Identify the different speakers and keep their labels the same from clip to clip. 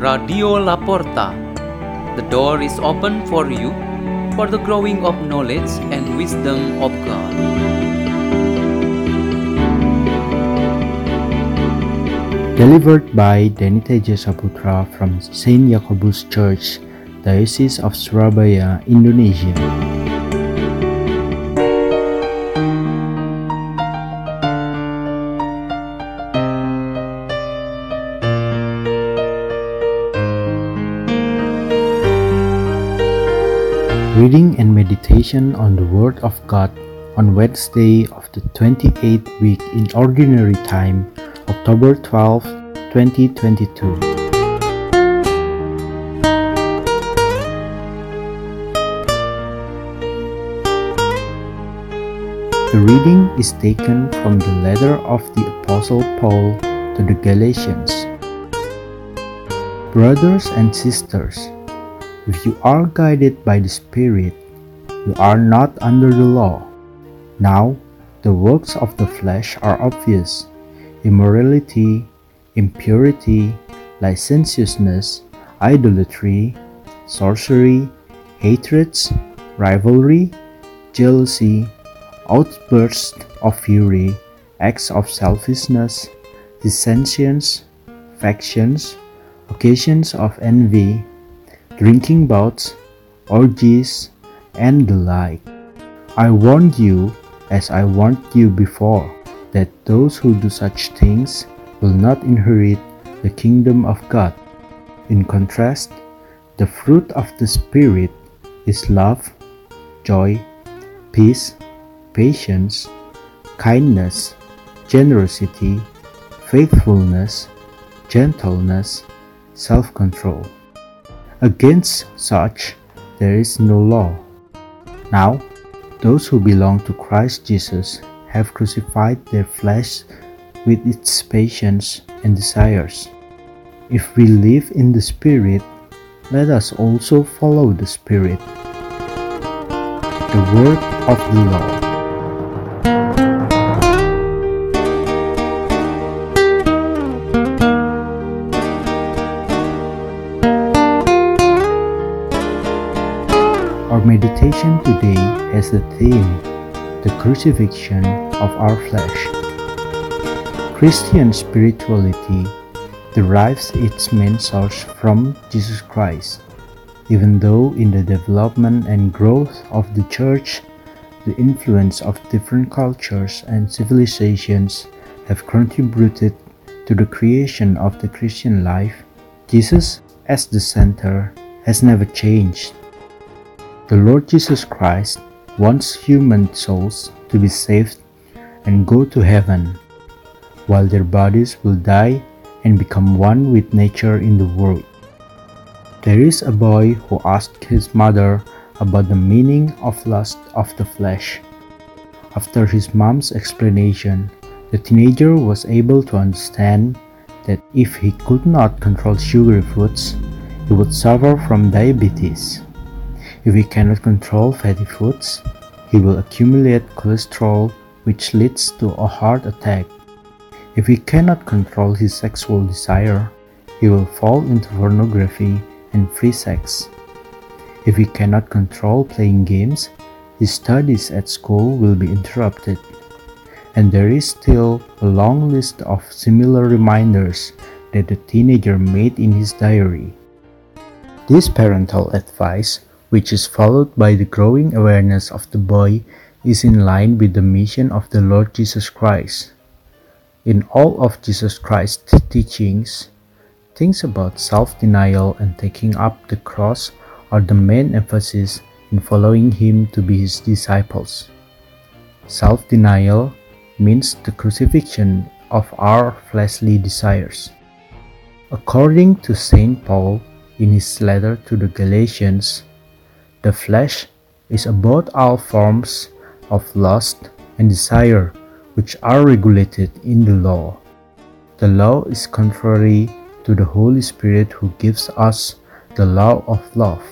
Speaker 1: Radio Laporta. The door is open for you for the growing of knowledge and wisdom of God.
Speaker 2: Delivered by Deniteja Saputra from Saint Jacobus Church, Diocese of Surabaya, Indonesia. Meditation on the Word of God on Wednesday of the 28th week in Ordinary Time, October 12, 2022. The reading is taken from the letter of the Apostle Paul to the Galatians. Brothers and sisters, if you are guided by the Spirit, you are not under the law. Now, the works of the flesh are obvious immorality, impurity, licentiousness, idolatry, sorcery, hatreds, rivalry, jealousy, outbursts of fury, acts of selfishness, dissensions, factions, occasions of envy, drinking bouts, orgies, and the like. I warned you, as I warned you before, that those who do such things will not inherit the kingdom of God. In contrast, the fruit of the Spirit is love, joy, peace, patience, kindness, generosity, faithfulness, gentleness, self control. Against such there is no law. Now, those who belong to Christ Jesus have crucified their flesh with its passions and desires. If we live in the Spirit, let us also follow the Spirit. The Word of the Lord. Our meditation today has the theme The Crucifixion of Our Flesh. Christian spirituality derives its main source from Jesus Christ. Even though in the development and growth of the Church, the influence of different cultures and civilizations have contributed to the creation of the Christian life, Jesus, as the center, has never changed. The Lord Jesus Christ wants human souls to be saved and go to heaven, while their bodies will die and become one with nature in the world. There is a boy who asked his mother about the meaning of lust of the flesh. After his mom's explanation, the teenager was able to understand that if he could not control sugary foods, he would suffer from diabetes. If he cannot control fatty foods, he will accumulate cholesterol, which leads to a heart attack. If he cannot control his sexual desire, he will fall into pornography and free sex. If he cannot control playing games, his studies at school will be interrupted. And there is still a long list of similar reminders that the teenager made in his diary. This parental advice which is followed by the growing awareness of the boy, is in line with the mission of the Lord Jesus Christ. In all of Jesus Christ's teachings, things about self denial and taking up the cross are the main emphasis in following Him to be His disciples. Self denial means the crucifixion of our fleshly desires. According to St. Paul in his letter to the Galatians, the flesh is about all forms of lust and desire which are regulated in the law. The law is contrary to the Holy Spirit who gives us the law of love.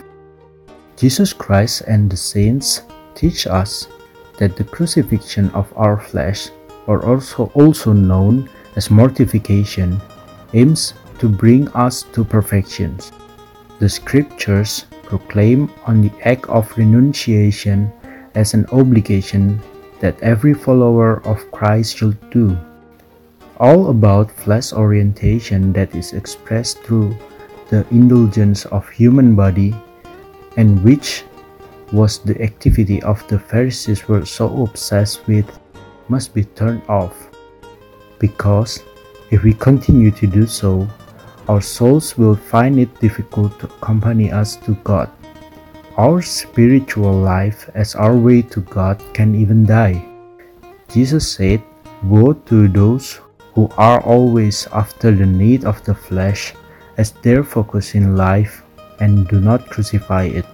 Speaker 2: Jesus Christ and the saints teach us that the crucifixion of our flesh, or also, also known as mortification, aims to bring us to perfection. The scriptures proclaim on the act of renunciation as an obligation that every follower of Christ should do. All about flesh orientation that is expressed through the indulgence of human body and which was the activity of the Pharisees were so obsessed with must be turned off because if we continue to do so our souls will find it difficult to accompany us to God. Our spiritual life as our way to God can even die. Jesus said, Woe to those who are always after the need of the flesh as their focus in life and do not crucify it.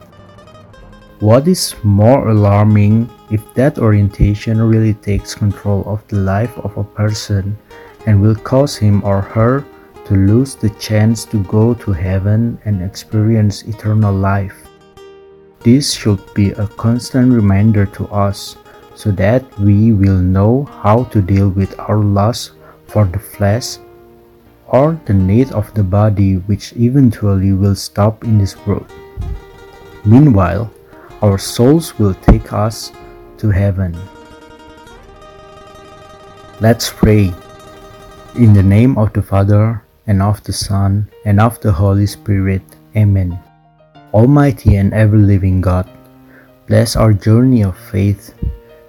Speaker 2: What is more alarming if that orientation really takes control of the life of a person and will cause him or her to lose the chance to go to heaven and experience eternal life. This should be a constant reminder to us so that we will know how to deal with our lust for the flesh or the need of the body which eventually will stop in this world. Meanwhile, our souls will take us to heaven. Let's pray. In the name of the Father, and of the Son, and of the Holy Spirit. Amen. Almighty and ever living God, bless our journey of faith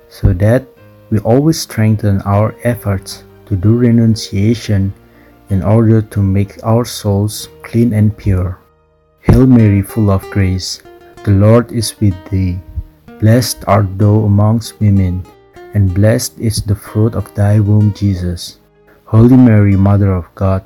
Speaker 2: so that we always strengthen our efforts to do renunciation in order to make our souls clean and pure. Hail Mary, full of grace, the Lord is with thee. Blessed art thou amongst women, and blessed is the fruit of thy womb, Jesus. Holy Mary, Mother of God,